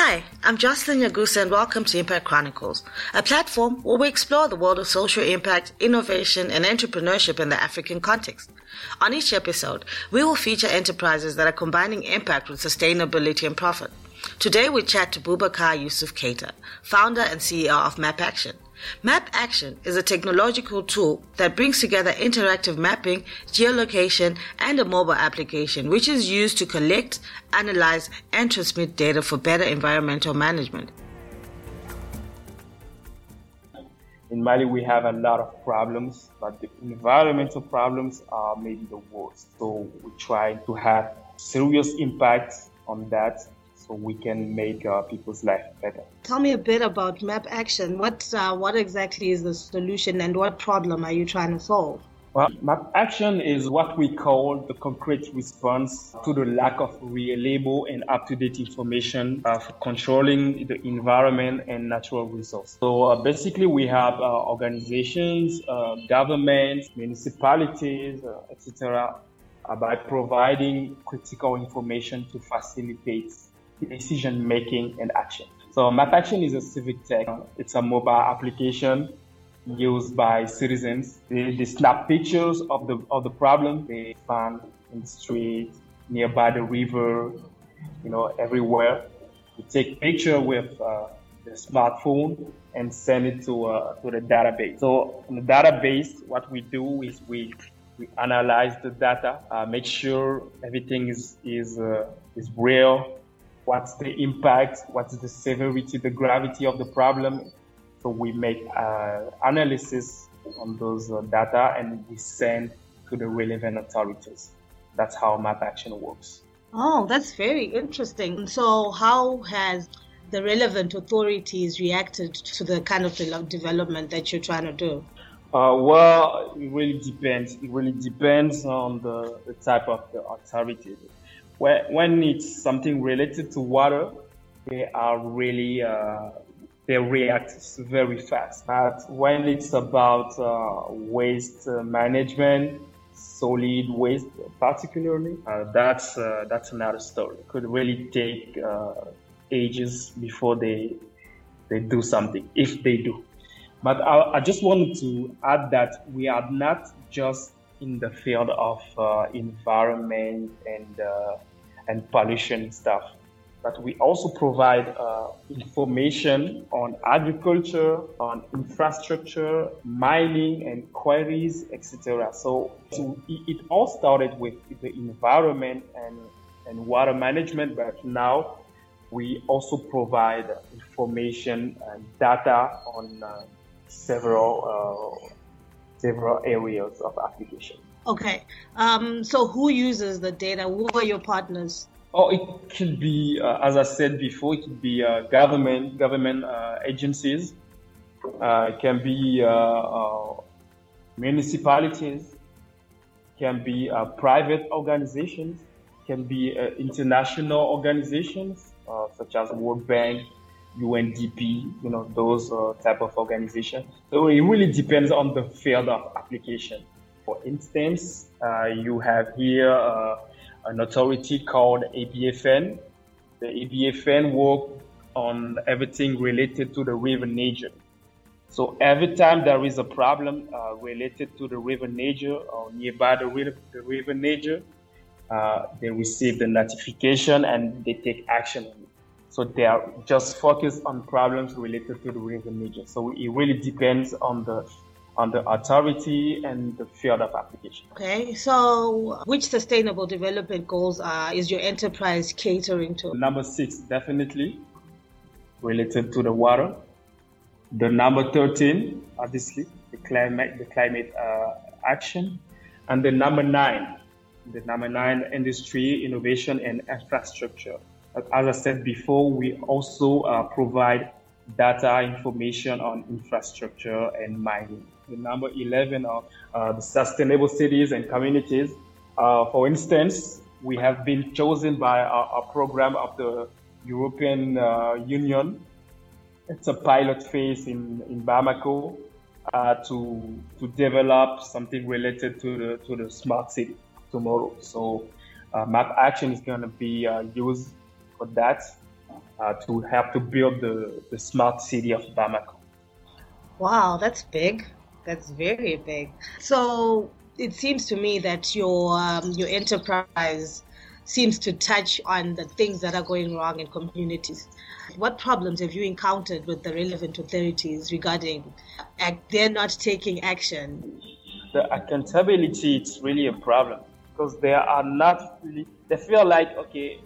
Hi, I'm Jocelyn Yagusa and welcome to Impact Chronicles, a platform where we explore the world of social impact, innovation, and entrepreneurship in the African context. On each episode, we will feature enterprises that are combining impact with sustainability and profit. Today we chat to Boubacar Yusuf Keita, founder and CEO of Map Action. Map Action is a technological tool that brings together interactive mapping, geolocation, and a mobile application which is used to collect, analyze, and transmit data for better environmental management. In Mali, we have a lot of problems, but the environmental problems are maybe the worst. So we try to have serious impact on that so we can make uh, people's life better. Tell me a bit about Map Action. What uh, what exactly is the solution, and what problem are you trying to solve? Well, Map Action is what we call the concrete response to the lack of reliable and up-to-date information uh, for controlling the environment and natural resources. So uh, basically, we have uh, organizations, uh, governments, municipalities, etc., by providing critical information to facilitate decision making and action. So MapAction is a civic tech. It's a mobile application used by citizens. They, they, snap pictures of the of the problem they find in the street, nearby the river, you know, everywhere. They take picture with uh, the smartphone and send it to uh, to the database. So in the database, what we do is we we analyze the data, uh, make sure everything is is uh, is real what's the impact, what's the severity, the gravity of the problem. So we make uh, analysis on those uh, data and we send to the relevant authorities. That's how map action works. Oh, that's very interesting. So how has the relevant authorities reacted to the kind of development that you're trying to do? Uh, well, it really depends. It really depends on the, the type of the authority when it's something related to water, they are really uh, they react very fast. But when it's about uh, waste management, solid waste particularly, uh, that's uh, that's another story. It could really take uh, ages before they they do something, if they do. But I, I just wanted to add that we are not just in the field of uh, environment and and pollution stuff. But we also provide uh, information on agriculture, on infrastructure, mining and quarries, etc. So, so it, it all started with the environment and, and water management, but now we also provide information and data on uh, several uh, several areas of application. Okay. Um, so who uses the data? Who are your partners? Oh, it could be, uh, as I said before, it could be uh, government government uh, agencies. Uh, it can be uh, uh, municipalities. Can be private organizations. Can be international organizations such as World Bank, UNDP. You know those type of organizations. So it really depends on the field of application. For instance, uh, you have here uh, an authority called ABFN. The ABFN work on everything related to the river Niger. So every time there is a problem uh, related to the river Niger or nearby the river, the river Niger, uh, they receive the notification and they take action on it. So they are just focused on problems related to the river Niger. So it really depends on the on the authority and the field of application. Okay, so which sustainable development goals are is your enterprise catering to? Number six, definitely related to the water. The number thirteen, obviously, the climate, the climate uh, action, and the number nine, the number nine, industry, innovation, and infrastructure. As I said before, we also uh, provide data information on infrastructure and mining the number 11 of uh, the sustainable cities and communities. Uh, for instance, we have been chosen by a, a program of the European uh, Union. It's a pilot phase in, in Bamako uh, to, to develop something related to the, to the smart city tomorrow. So uh, Map Action is going to be uh, used for that. uh, to help to build the, the smart city of Bamako. Wow, that's big. That's very big. So it seems to me that your um, your enterprise seems to touch on the things that are going wrong in communities. What problems have you encountered with the relevant authorities regarding they're not taking action? The accountability is really a problem because they are not really, they feel like, okay,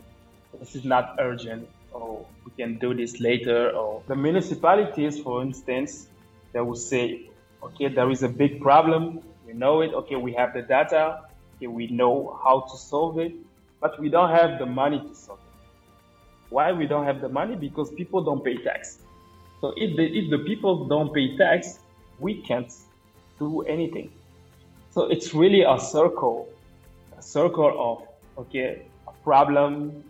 this is not urgent or we can do this later. Or the municipalities, for instance, they will say, okay, there is a big problem. We know it. Okay, we have the data. Okay, we know how to solve it but we don't have the money to solve it. Why we don't have the money? Because people don't pay tax. So if the if the people don't pay tax, we can't do anything. So it's really a circle, a circle of okay, a problem,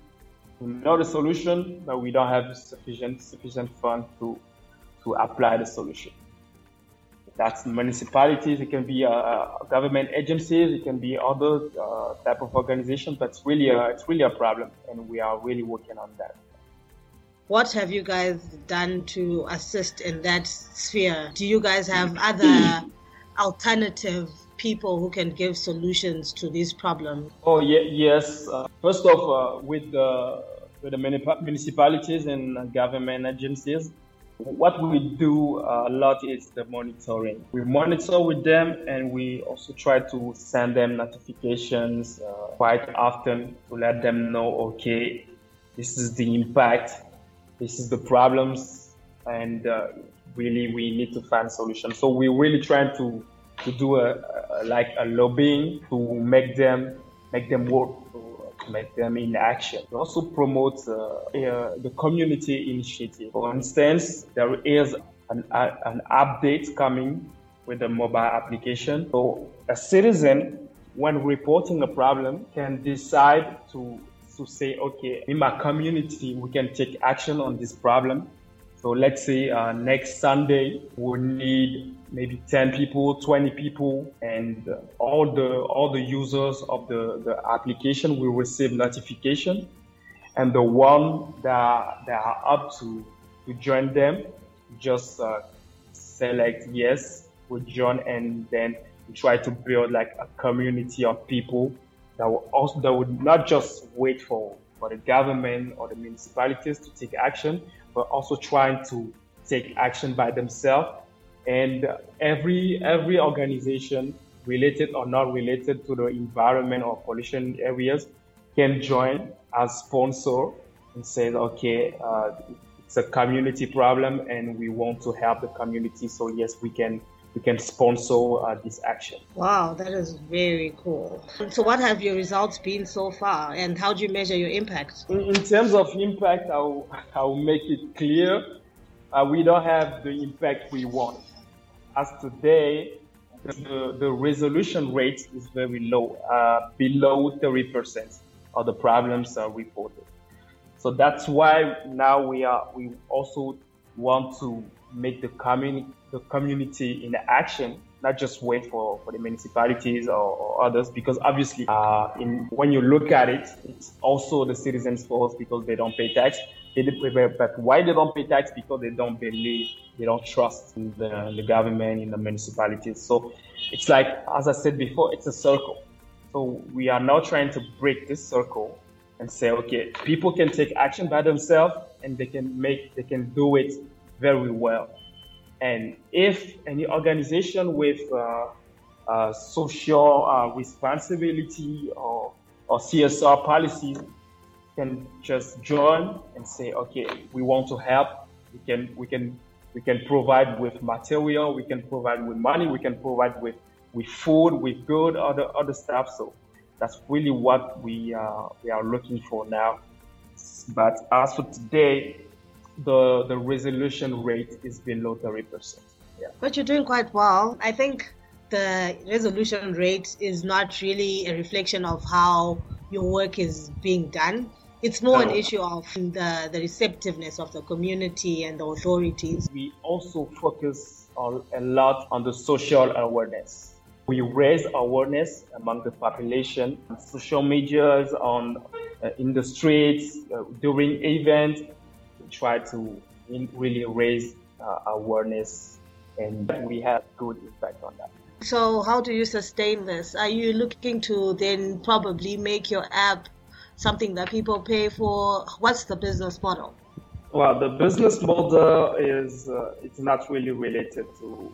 not the solution, but we don't have sufficient sufficient fund to to apply the solution. That's municipalities, it can be uh, uh, government agencies, it can be other uh, type of organizations, but it's really a, it's really a problem, and we are really working on that. What have you guys done to assist in that sphere? Do you guys have other alternative people who can give solutions to these problems? Oh yeah, yes. Uh, first off, uh, with the with the municipalities and government agencies, what we do a lot is the monitoring. We monitor with them and we also try to send them notifications uh, quite often to let them know, okay, this is the impact, this is the problems, and uh, really we need to find solutions. So we're really trying to to do a like a lobbying to make them make them work make them in action. We also promote uh, uh, the community initiative. For instance, there is an, uh, an update coming with the mobile application. So a citizen, when reporting a problem, can decide to to say, okay, in my community, we can take action on this problem so let's say uh, next Sunday we need maybe 10 people, 20 people, and all the all the users of the, the application will receive notification, and the one that that are up to to join them, just uh, select yes, we join, and then we try to build like a community of people that will also that would not just wait for for the government or the municipalities to take action, but also trying to take action by themselves. And every every organization, related or not related to the environment or pollution areas, can join as sponsor and say, okay, uh, it's a community problem, and we want to help the community. So yes, we can we can sponsor uh, this action. Wow, that is very cool. So, what have your results been so far, and how do you measure your impact? In, in terms of impact, I'll, I'll make it clear uh, we don't have the impact we want. As today, the, the resolution rate is very low, uh, below 30% of the problems are reported. So that's why now we are we also want to make the community the community in action, not just wait for, for the municipalities or, or others, because obviously, uh, in, when you look at it, it's also the citizens' fault because they don't pay tax. They, but why they don't pay tax? Because they don't believe, they don't trust in the, the government, in the municipalities. So it's like, as I said before, it's a circle. So we are now trying to break this circle and say, okay, people can take action by themselves and they can make, they can do it very well. And if any organization with uh, uh, social uh, responsibility or, or CSR policies can just join and say, okay, we want to help. We can, we can, we can provide with material. We can provide with money. We can provide with, with food, with good, other, other stuff. So that's really what we, uh, we are looking for now. But as for today, the the resolution rate is below 30%. Yeah. But you're doing quite well. I think the resolution rate is not really a reflection of how your work is being done. It's more no. an issue of the, the receptiveness of the community and the authorities. We also focus on, a lot on the social awareness. We raise awareness among the population on social medias, on uh, in the streets, uh, during events, try to really raise uh, awareness, and we have good impact on that. So, how do you sustain this? Are you looking to then probably make your app something that people pay for? What's the business model? Well, the business model is uh, it's not really related to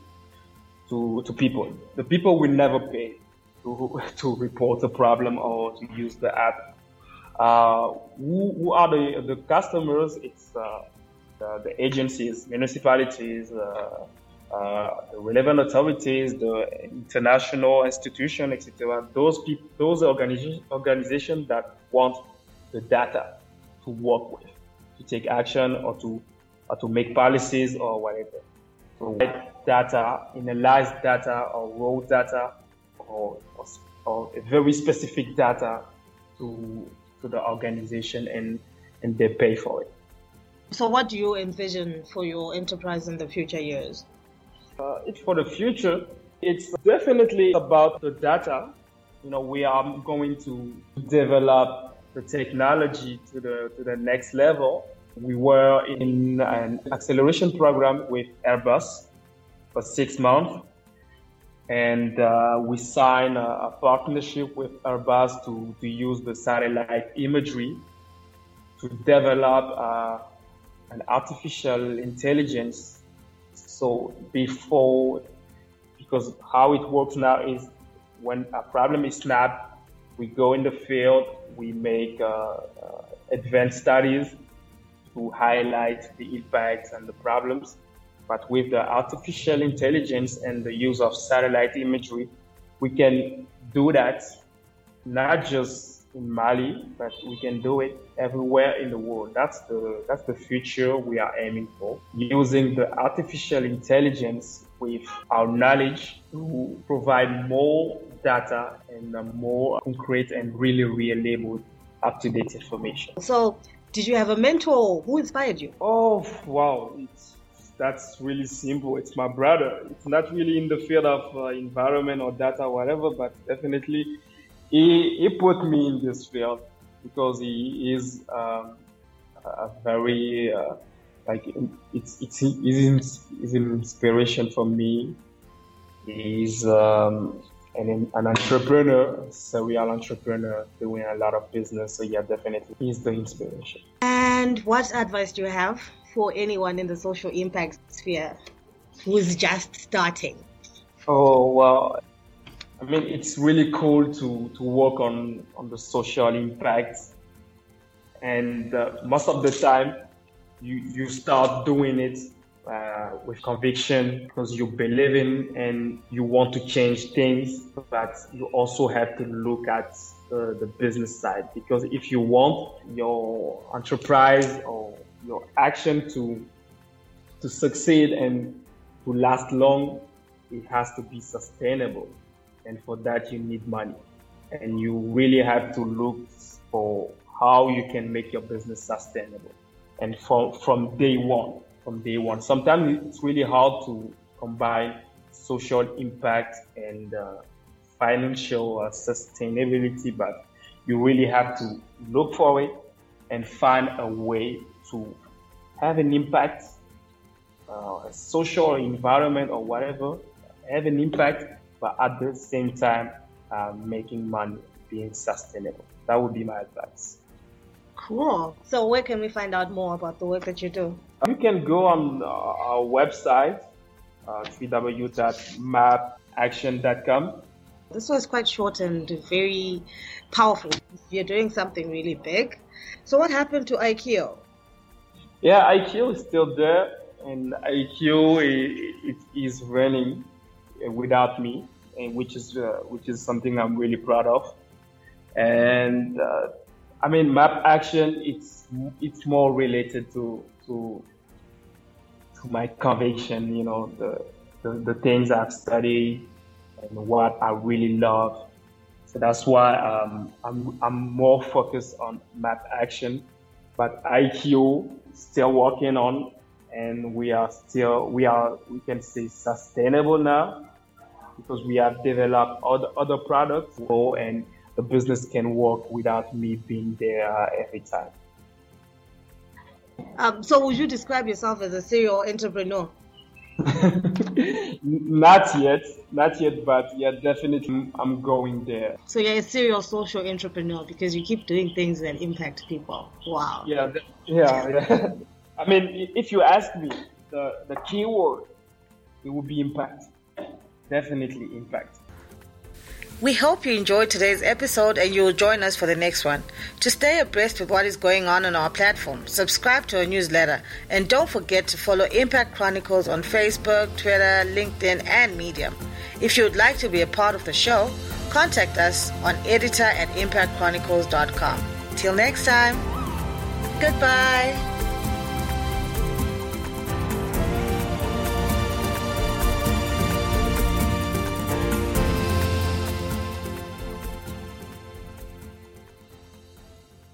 to to people. The people will never pay to to report a problem or to use the app. Uh, who, who, are the the customers? It's uh, the, the, agencies, municipalities, uh, uh, the relevant authorities, the international institution, etc. Those people, those organizations, organizations that want the data to work with to take action or to or to make policies or whatever. So data, analyze data or raw data or, or, or very specific data to to the organization and and they pay for it. So what do you envision for your enterprise in the future years? Uh, for the future. It's definitely about the data. You know, we are going to develop the technology to the to the next level we were in an acceleration program with Airbus for six months. And uh, we signed a, a, partnership with Airbus to, to use the satellite imagery to develop uh, an artificial intelligence. So before, because how it works now is when a problem is snapped, we go in the field, we make uh, uh advanced studies, to highlight the impacts and the problems. But with the artificial intelligence and the use of satellite imagery, we can do that not just in Mali, but we can do it everywhere in the world. That's the that's the future we are aiming for. Using the artificial intelligence with our knowledge to provide more data and more concrete and really reliable up-to-date information. So did you have a mentor? Who inspired you? Oh, wow. It's, that's really simple. It's my brother. It's not really in the field of uh, environment or data, or whatever, but definitely he, he put me in this field because he is um, a very, uh, like, it's, it's, it's, it's inspiration for me. He's, um, an, an entrepreneur, serial entrepreneur doing a lot of business. So yeah, definitely he's the inspiration. And what advice do you have for anyone in the social impact sphere who's just starting? Oh well, I mean it's really cool to to work on on the social impact, and uh, most of the time you you start doing it uh, with conviction because you believe in and you want to change things, but you also have to look at uh, the business side because if you want your enterprise or your action to to succeed and to last long, it has to be sustainable, and for that you need money, and you really have to look for how you can make your business sustainable, and from from day one from day one. Sometimes it's really hard to combine social impact and uh, financial uh, sustainability, but you really have to look for it and find a way to have an impact, uh, social environment or whatever, have an impact, but at the same time, uh, making money, being sustainable. That would be my advice. Cool. So, where can we find out more about the work that you do? You can go on uh, our website, uh, www.mapaction.com. This was quite short and very powerful. You're doing something really big. So, what happened to IKEO? Yeah, IQ is still there, and IQ it, it is running without me, and which is uh, which is something I'm really proud of. And uh, I mean, map action it's it's more related to to to my conviction, you know, the, the, the things I've studied and what I really love. So that's why um, I'm, I'm more focused on map action, but IKEO still working on, and we are still, we are, we can say sustainable now because we have developed other, other products and the business can work without me being there every time. Um, so, would you describe yourself as a serial entrepreneur? not yet, not yet, but yeah, definitely I'm going there. So you're a serial social entrepreneur because you keep doing things that impact people. Wow. Yeah, yeah, yeah. I mean, if you ask me, the the key word, it would be impact. Definitely impact. We hope you enjoyed today's episode and you'll join us for the next one. To stay abreast with what is going on on our platform, subscribe to our newsletter and don't forget to follow Impact Chronicles on Facebook, Twitter, LinkedIn, and Medium. If you would like to be a part of the show, contact us on editor at impactchronicles.com. Till next time, goodbye.